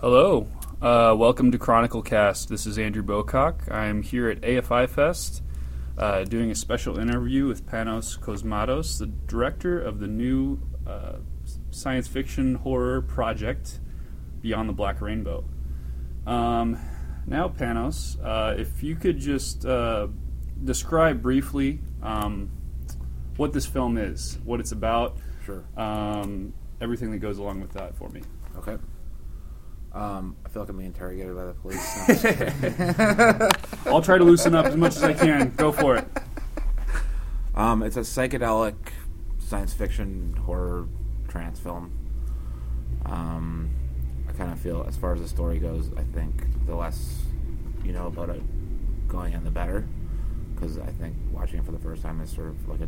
Hello, uh, welcome to Chronicle Cast. This is Andrew Bocock. I'm here at AFI Fest uh, doing a special interview with Panos Cosmatos, the director of the new uh, science fiction horror project Beyond the Black Rainbow. Um, now, Panos, uh, if you could just uh, describe briefly um, what this film is, what it's about, Sure. um, everything that goes along with that for me. Okay. Um, I feel like I'm being interrogated by the police. No, I'm just kidding. I'll try to loosen up as much as I can. Go for it. um, it's a psychedelic science fiction horror trance film. Um, I kind of feel, as far as the story goes, I think the less you know about it going in, the better. Because I think watching it for the first time is sort of like a,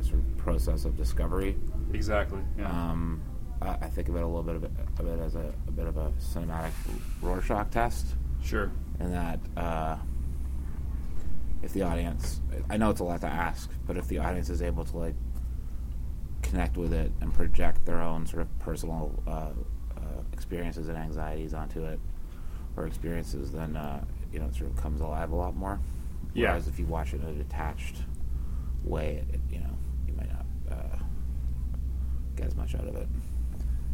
a sort of process of discovery. Exactly. Yeah. Um, I, I think of it a little bit of it, of it as a, a bit of a cinematic Rorschach test. sure. And that uh, if the audience, I know it's a lot to ask, but if the audience is able to like connect with it and project their own sort of personal uh, uh, experiences and anxieties onto it or experiences, then uh, you know it sort of comes alive a lot more. Yeah. Whereas if you watch it in a detached way, it, it, you know you might not uh, get as much out of it.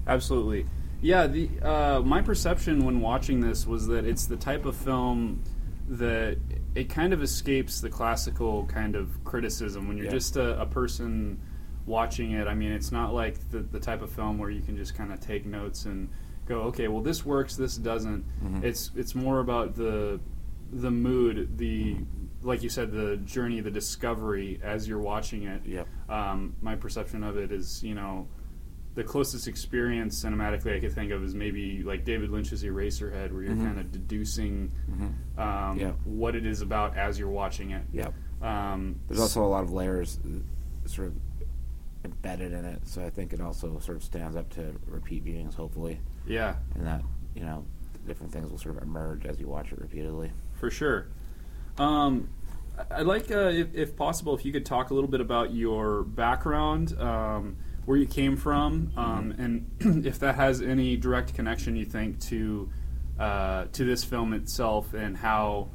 Absolutely. Yeah. The uh, my perception when watching this was that it's the type of film that it kind of escapes the classical kind of criticism when you're Yeah. just a, a person watching it. I mean, it's not like the, the type of film where you can just kind of take notes and go, okay, well, this works, this doesn't. Mhm. It's it's more about the the mood, the like you said, the journey, the discovery as you're watching it. Yep. Um, my perception of it is, you know, the closest experience cinematically I could think of is maybe like David Lynch's Eraserhead, where you're Mhm. kind of deducing Mm-hmm. um, Yeah. what it is about as you're watching it. Yep. Um, There's also a lot of layers uh, sort of embedded in it, so I think it also sort of stands up to repeat viewings, hopefully, yeah, and that you know different things will sort of emerge as you watch it repeatedly. for sure. Um, I'd like, uh, if, if possible, if you could talk a little bit about your background, um, where you came from, um, and if that has any direct connection, you think, to uh, to this film itself, and how.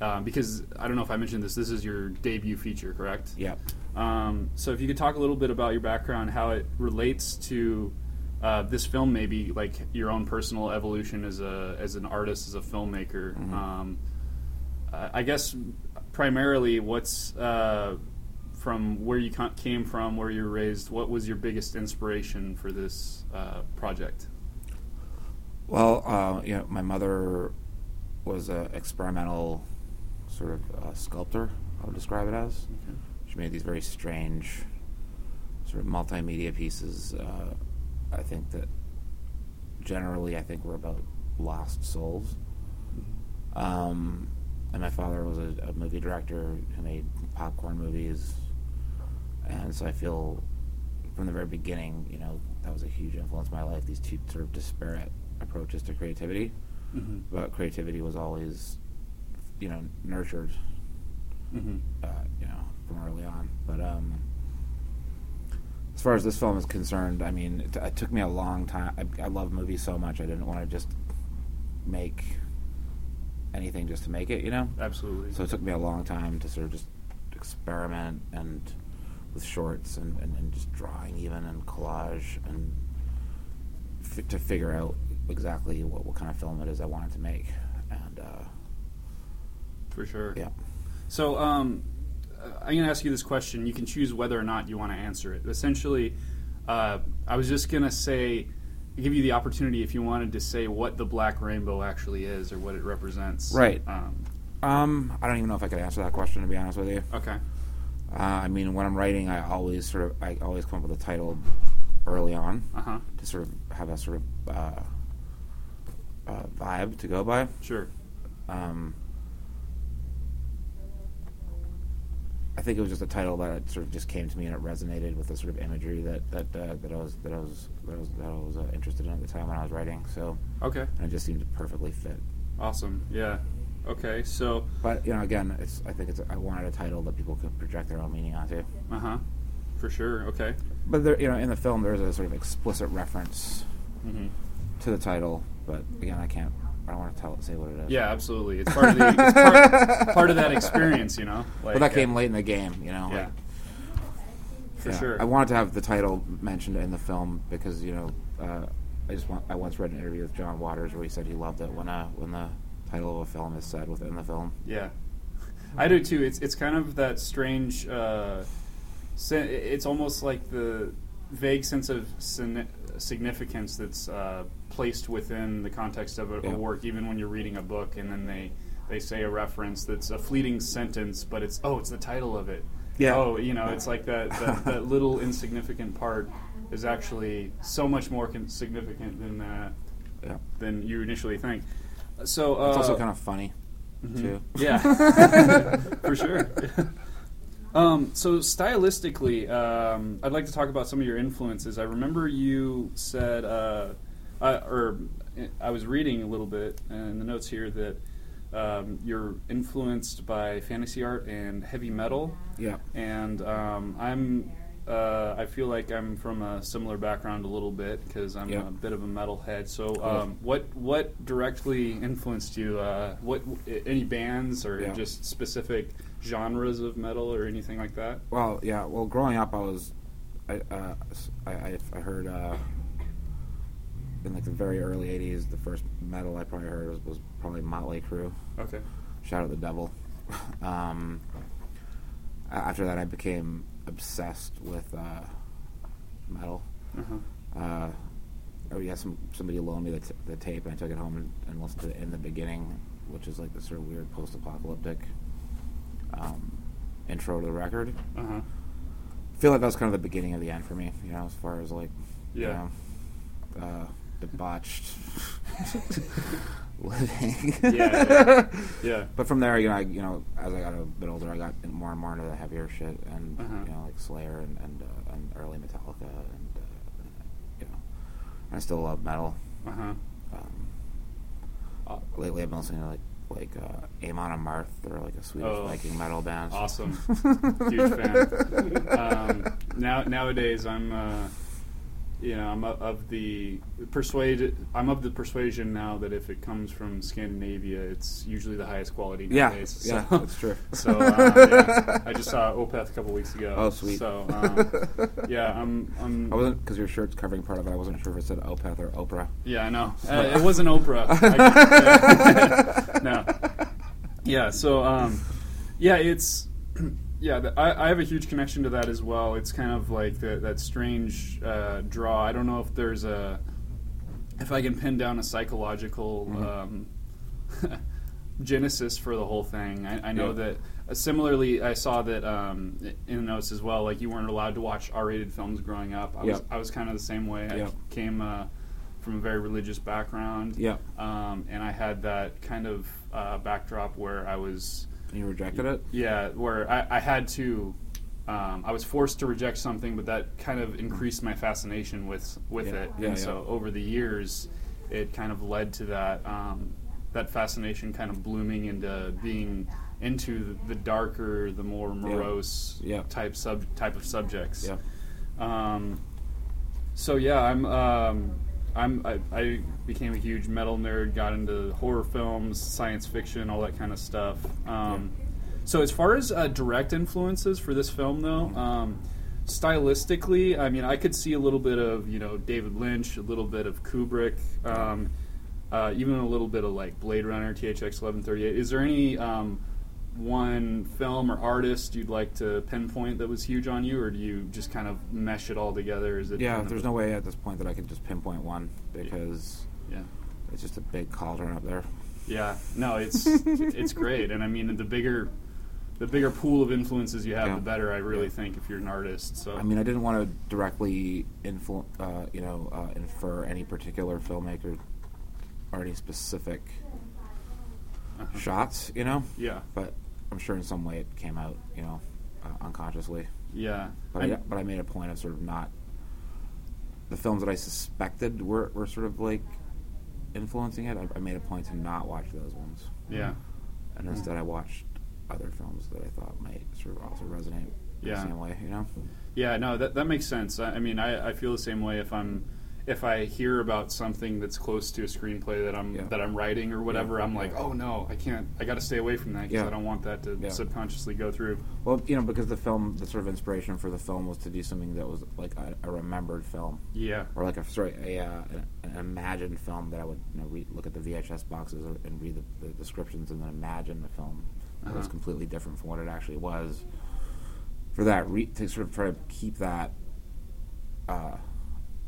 Um, because I don't know if I mentioned this. This is your debut feature, correct? Yep. Um, so if you could talk a little bit about your background, how it relates to uh, this film, maybe like your own personal evolution as a as an artist, as a filmmaker. Mhm. Um, uh, I guess primarily, what's uh, from where you came from, where you were raised. What was your biggest inspiration for this uh, project? Well, uh, you know, my mother was an experimental sort of uh, sculptor. I would describe it as. She made these very strange, sort of multimedia pieces. Uh, I think that generally, I think were about lost souls. Um, and my father was a, a movie director who made popcorn movies, and so I feel from the very beginning, you know, that was a huge influence in my life. These two sort of disparate approaches to creativity, Mm-hmm. but creativity was always, you know, nurtured Mm-hmm. uh, you know, from early on. But um, as far as this film is concerned, I mean, it, it took me a long time. I, I love movies so much. I didn't want to just make anything just to make it, you know. Absolutely. So it took me a long time to sort of just experiment and with shorts and, and, and just drawing even and collage and f- to figure out exactly what, what kind of film it is I wanted to make. And uh, for sure. yeah. So um, uh, I'm going to ask you this question. You can choose whether or not you want to answer it. Essentially, uh, I was just going to say, give you the opportunity if you wanted to say what the black rainbow actually is or what it represents. Right. Um, Um, I don't even know if I could answer that question to be honest with you. okay. Uh, I mean, when I'm writing, I always sort of I always come up with a title early on Uh huh. to sort of have a sort of uh, uh, vibe to go by. Sure. Um, I think it was just a title that sort of just came to me and it resonated with the sort of imagery that that uh, that I was that I was that I was, that I was uh, interested in at the time when I was writing. So Okay. and it just seemed to perfectly fit. Awesome. Yeah. Okay. So. But you know, again, it's I think it's I wanted a title that people could project their own meaning onto. Uh huh. For sure. Okay. But there, you know, in the film, there's a sort of explicit reference Mm-hmm. to the title, but again, I can't. I don't want to tell say what it is. Yeah, absolutely. It's part of the it's part, part of that experience, you know. Like, but that uh, came late in the game, you know. Yeah, like, for yeah. sure. I wanted to have the title mentioned in the film because you know uh, I just want. I once read an interview with John Waters where he said he loved it when uh, when the title of a film is said within the film. Yeah, I do too. It's it's kind of that strange. Uh, it's almost like the vague sense of significance that's uh, placed within the context of a, Yeah. a work, even when you're reading a book, and then they they say a reference that's a fleeting sentence, but it's oh, it's the title of it. Yeah. Oh, you know, it's like that that, that little insignificant part is actually so much more significant than that Yeah. than you initially think. So uh, It's also kind of funny Mhm. too. Yeah, for sure. Um, so stylistically, um, I'd like to talk about some of your influences. I remember you said, uh, I, or I was reading a little bit in the notes here that um, you're influenced by fantasy art and heavy metal, Yeah. and um, I'm. Uh, I feel like I'm from a similar background a little bit because I'm Yeah. a bit of a metalhead. So, um, what what directly influenced you? Uh, what any bands or Yeah. just specific genres of metal or anything like that? Well, yeah. Well, growing up, I was, I, uh, I, I, I heard uh, in like the very early '80s, the first metal I probably heard was, was probably Motley Crue. Okay. Shout at the devil. um, after that, I became obsessed with uh, metal. Uh-huh. Uh, oh yeah, some somebody loaned me the, t- the tape, and I took it home and, and listened to it in the beginning, which is like this sort of weird post-apocalyptic um, intro to the record. Uh-huh. I feel like that was kind of the beginning of the end for me, you know, as far as like, Yeah. you know, uh, debauched living. Yeah, yeah. Yeah. But from there, you know, I, you know, as I got a bit older, I got more and more into the heavier shit, and Uh-huh. you know, like Slayer and and, uh, and early Metallica, and uh, you know, I still love metal. Uh-huh. Um, uh, lately, I've been listening to like like uh, Amon Amarth, they're like a Swedish Oh. Viking metal band. Awesome. Huge fan. Um, now nowadays, I'm, uh, you know, I'm of- the persuade. I'm of the persuasion now that if it comes from Scandinavia, it's usually the highest quality Yeah, nowadays. yeah, So- that's true. So uh, yeah, I just saw Opeth a couple weeks ago. Oh, sweet. So um, yeah, I'm. I'm I wasn't because your shirt's covering part of it. I wasn't sure if it said Opeth or Oprah. Yeah, I know. Uh, it wasn't Oprah. I- no. Yeah. So, um, yeah, it's yeah. I, I have a huge connection to that as well. It's kind of like the, that strange uh, draw. I don't know if there's a if I can pin down a psychological um, genesis for the whole thing. I, I know Yeah. that. Uh, similarly, I saw that um, in the notes as well. Like you weren't allowed to watch R-rated films growing up. I was I was kind of the same way. I came uh, from a very religious background. Yeah. Um, and I had that kind of uh, backdrop where I was, And you rejected it. yeah, where I, I had to, um, I was forced to reject something, but that kind of increased my fascination with with Yeah. it. Yeah, and yeah. so over the years, it kind of led to that um, that fascination kind of blooming into being into the, the darker, the more morose type sub type of subjects. Yeah. Um, so yeah, I'm um, I'm I, I became a huge metal nerd. Got into horror films, science fiction, all that kind of stuff. Um, So as far as uh, direct influences for this film, though, um, stylistically, I mean, I could see a little bit of you know David Lynch, a little bit of Kubrick. Um, uh, even a little bit of like Blade Runner, THX 1138. Is there any um, one film or artist you'd like to pinpoint that was huge on you, or do you just kind of mesh it all together? Is it Yeah, kind of- there's no way at this point that I can just pinpoint one because yeah, it's just a big cauldron up there. yeah. No, it's it's great, and I mean the bigger the bigger pool of influences you have, Yeah. the better. I really Yeah. think if you're an artist. So I mean, I didn't want to directly influ- uh, you know, uh, infer any particular filmmaker or any specific Uh-huh. shots, you know. yeah, But I'm sure in some way it came out, you know, uh, unconsciously. yeah. But I, but I made a point of sort of not the films that I suspected were, were sort of like influencing it. I, I made a point to not watch those ones, yeah, and instead I watched other films that I thought might sort of also resonate Yeah. the same way. You know? yeah. No, that that makes sense. I, I mean, I, I feel the same way if I'm if I hear about something that's close to a screenplay that I'm Yeah. that I'm writing or whatever, Yeah. I'm like, oh no, I can't. I got to stay away from that because Yeah. I don't want that to subconsciously go through. Well, you know, because the film, the sort of inspiration for the film was to do something that was like a, a remembered film, Yeah. or like a sorry, a, uh, an, imagined film that I would you know, read, look at the VHS boxes and read the, the descriptions and then imagine the film that was Uh-huh. completely different from what it actually was. For that, re- to sort of try to keep that, uh,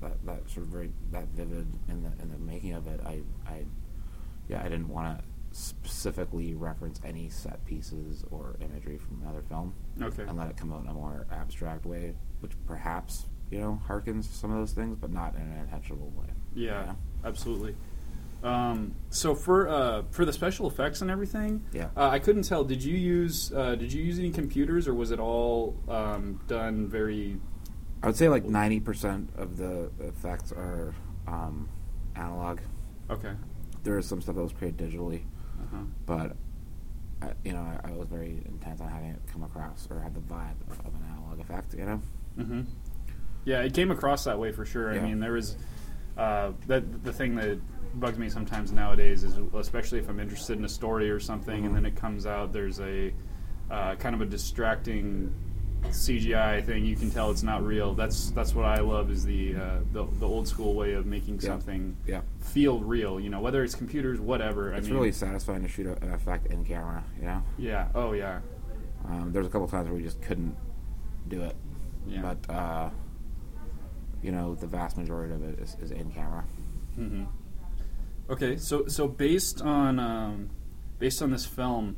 that, that sort of very that vivid in the in the making of it, I, I, yeah, I didn't want to specifically reference any set pieces or imagery from another film Okay. and let it come out in a more abstract way, which perhaps you know harkens to some of those things, but not in an intentional way. Yeah, Yeah. absolutely. Um, so for uh, for the special effects and everything, Yeah. uh, I couldn't tell. Did you use uh, did you use any computers or was it all um, done very? I would say like ninety percent of the effects are um, analog. Okay. There is some stuff that was created digitally, Uh-huh. but I, you know I, I was very intent on having it come across or have the vibe of, of an analog effect. You know. Mm-hmm. Yeah, it came across that way for sure. I mean, there was uh, that the thing that bugs me sometimes nowadays is, especially if I'm interested in a story or something, and Mhm. then it comes out there's a uh, kind of a distracting CGI thing. You can tell it's not real. That's that's what I love is the uh, the, the old school way of making Yeah. something Yeah. feel real. You know, whether it's computers, whatever. It's I mean, really satisfying to shoot a, an effect in camera. You know. yeah. Oh yeah. Um, there's a couple times where we just couldn't do it, Yeah. but uh, you know the vast majority of it is, is in camera. hmm Okay, so so based on um, based on this film,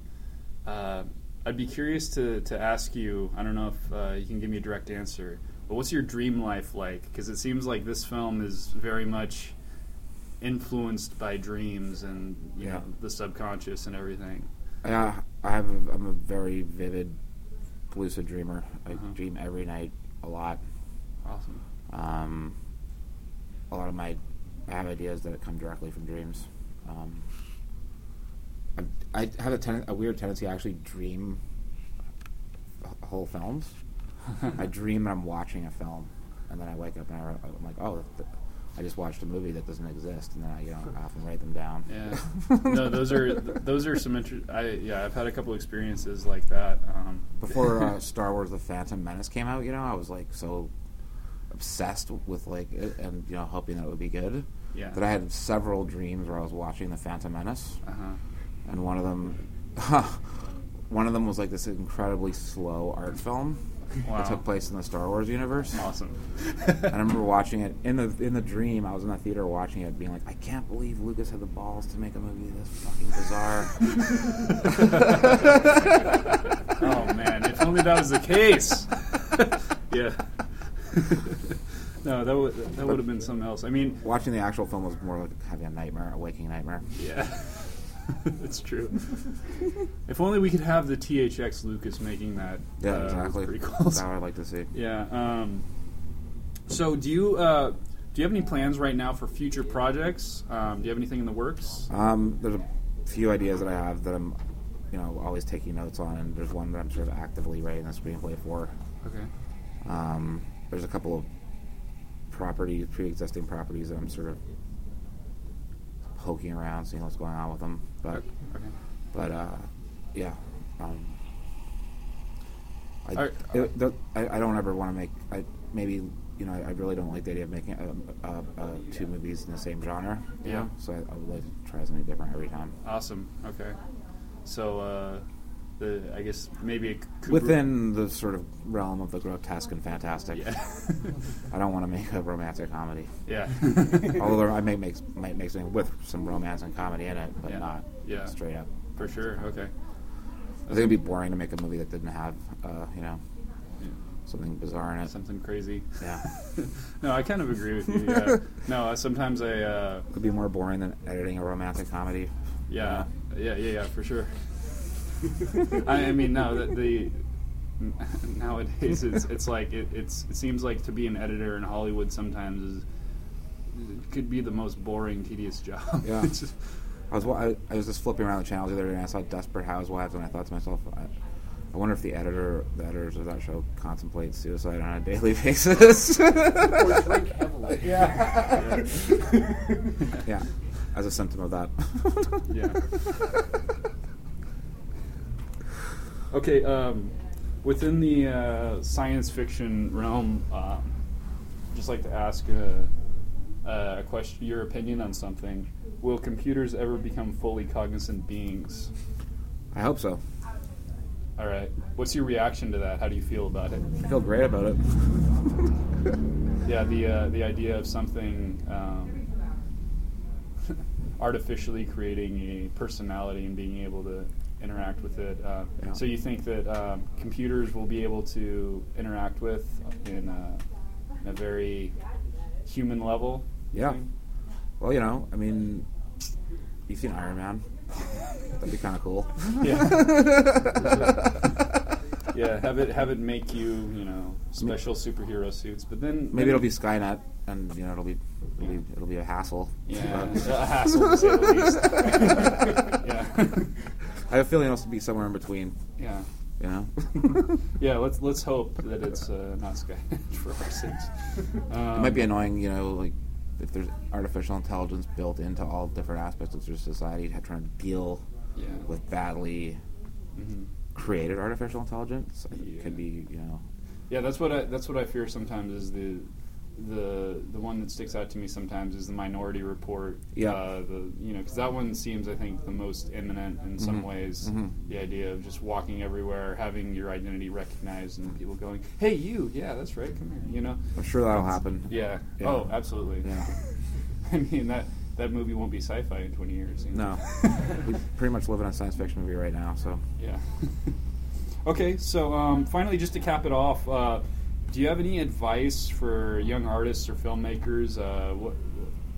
uh, I'd be curious to, to ask you. I don't know if uh, you can give me a direct answer, but what's your dream life like? Because it seems like this film is very much influenced by dreams and you Yeah. know the subconscious and everything. Yeah, I have. A, I'm a very vivid, lucid dreamer. I Uh-huh. dream every night a lot. Awesome. Um, a lot of my, I have ideas that come directly from dreams. Um, I, I have a, ten, a weird tendency. I actually dream whole films. I dream that I'm watching a film, and then I wake up and I, I'm like, oh, th- I just watched a movie that doesn't exist, and then I, you know, I often write them down. Yeah. no, those are those are some. Inter- I yeah, I've had a couple experiences like that. Um, before uh, Star Wars: The Phantom Menace came out, you know, I was like so obsessed with like it and you know hoping that it would be good yeah. that I had several dreams where I was watching The Phantom Menace, Uh huh. And one of them, one of them was like this incredibly slow art film Wow. that took place in the Star Wars universe. Awesome. I remember watching it in the in the dream. I was in the theater watching it, being like, I can't believe Lucas had the balls to make a movie this fucking bizarre. oh man, if only that was the case. yeah. no, that would that would have been something else. I mean, Watching the actual film was more like having a nightmare, a waking nightmare. yeah, that's true. if only we could have the THX Lucas making that. Yeah, uh, exactly. That's what I'd like to see. Yeah. Um, so, do you uh, do you have any plans right now for future projects? Um, do you have anything in the works? Um, there's a few ideas that I have that I'm, you know, always taking notes on, and there's one that I'm sort of actively writing a screenplay for. Okay. Um, there's a couple of properties, pre-existing properties that I'm sort of poking around, seeing what's going on with them. But, Okay. but uh, yeah. Um, I, Are- it, the, I, I don't ever want to make. I maybe you know I, I really don't like the idea of making uh, uh, uh, two movies in the same genre. Yeah. know? So I, I would like to try something different every time. Awesome. Okay. So, uh, the I guess maybe it could Within the sort of realm of the grotesque and fantastic. Yeah. I don't want to make a romantic comedy. yeah. Although there, I may make might make something with some romance and comedy in it, but Yeah. not Yeah. straight up. For sure. Okay. I think it'd be boring to make a movie that didn't have, uh, you know, Yeah. something bizarre in it. Something crazy. Yeah, no, I kind of agree with you. Yeah. no, uh, sometimes I. Uh, could be more boring than editing a romantic comedy. yeah. Yeah. Yeah. Yeah. For sure. I, I mean, no. The, the nowadays it's it's like it, it's it seems like to be an editor in Hollywood sometimes is it could be the most boring, tedious job. Yeah. It's just- I was I, I was just flipping around the channels the other day and I saw Desperate Housewives and I thought to myself, I, I wonder if the editor, the editors of that show contemplate suicide on a daily basis. Or drink heavily. Yeah. yeah, as a symptom of that. Yeah. Okay, um, within the uh, science fiction realm, um, just like to ask a, a question, your opinion on something. Will computers ever become fully cognizant beings? I hope so. All right. What's your reaction to that? How do you feel about it? I feel great about it. Yeah, the uh, the idea of something um, artificially creating a personality and being able to interact with it. Uh, Yeah. So you think that um, computers will be able to interact with in a, in a very human level? Yeah. think? Well, you know, I mean, you've seen Iron Man. That'd be kind of cool. Yeah. yeah. Have it have it make you you know special superhero suits, but then Maybe then- it'll be Skynet, and you know, it'll be it'll be, it'll be a hassle. yeah But a hassle to say the least. yeah. I have a feeling it'll be somewhere in between. Yeah. You know. Yeah, let's let's hope that it's uh, not Skynet for our sakes. Um, it might be annoying, you know, like if there's artificial intelligence built into all different aspects of their society, ha- trying to deal Yeah. with badly Mhm. created artificial intelligence. I Yeah. It could be, you know, Yeah, that's what I that's what I fear sometimes is the the the one that sticks out to me sometimes is the Minority Report. Yeah. Uh, the you know because that one seems I think the most imminent in some Mhm. ways. Mhm. The idea of just walking everywhere, having your identity recognized, and people going, "Hey, you, yeah, that's right, come here," you know. I'm sure that'll happen. Yeah. Yeah. Oh, absolutely. Yeah. I mean that that movie won't be sci-fi in 20 years. you know? No, we pretty much live in a science fiction movie right now. So Yeah. okay, so um, finally, just to cap it off, uh, do you have any advice for young artists or filmmakers? Uh, what,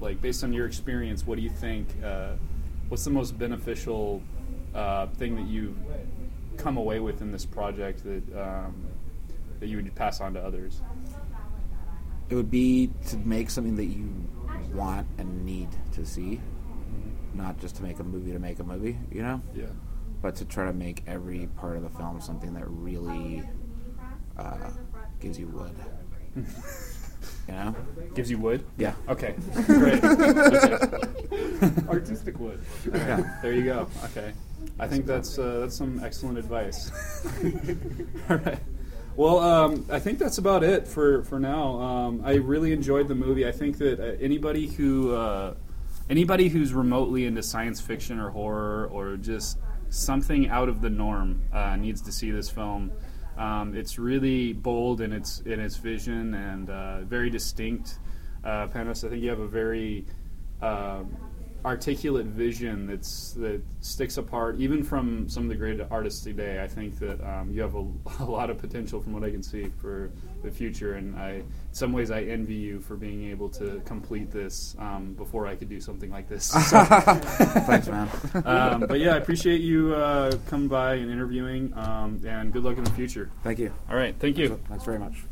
like, based on your experience, what do you think? Uh, what's the most beneficial uh, thing that you've come away with in this project that um, that you would pass on to others? it would be to make something that you want and need to see, not just to make a movie to make a movie. You know. Yeah. but to try to make every part of the film something that really uh, gives you wood. you know? Gives you wood. Yeah. Okay. Great. Okay. Artistic wood. Yeah. There you go. Okay. I think that's uh, that's some excellent advice. All right. Well, um, I think that's about it for for now. Um, I really enjoyed the movie. I think that uh, anybody who uh, anybody who's remotely into science fiction or horror or just something out of the norm uh, needs to see this film. Um, it's really bold in its in its vision and uh, very distinct. Uh, Panos, I think you have a very um, articulate vision that's that sticks apart even from some of the great artists today. I think that um, you have a, a lot of potential from what I can see for the future, and I, in some ways, I envy you for being able to complete this um, before I could do something like this. So, Thanks, man. um, but yeah, I appreciate you uh, coming by and interviewing, um, and good luck in the future. Thank you. All right, thank you. Thanks very much.